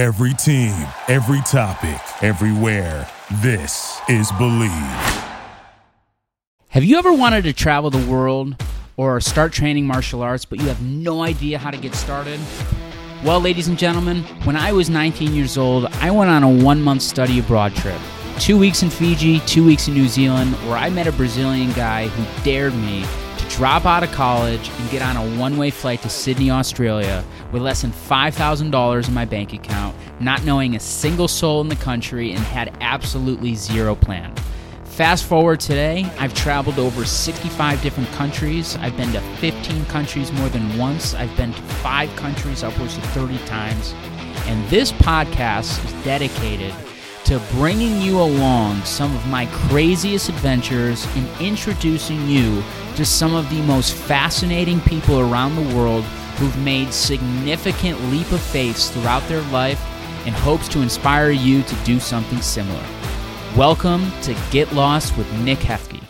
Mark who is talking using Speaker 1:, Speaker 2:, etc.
Speaker 1: Every team, every topic, everywhere. This is Bleav.
Speaker 2: Have you ever wanted to travel the world or start training martial arts, but you have no idea how to get started? Well, ladies and gentlemen, when I was 19 years old, I went on a one month study abroad trip. Two weeks in Fiji, two weeks in New Zealand, where I met a Brazilian guy who dared me to drop out of college and get on a one way flight to Sydney, Australia, with less than $5,000 in my bank account, not knowing a single soul in the country, and had absolutely zero plan. Fast forward today, I've traveled over 65 different countries. I've been to 15 countries more than once. I've been to five countries upwards of 30 times. And this podcast is dedicated to bringing you along some of my craziest adventures and introducing you to some of the most fascinating people around the world who've made significant leap of faith throughout their life in hopes to inspire you to do something similar. Welcome to Get Lost with Nick Hefke.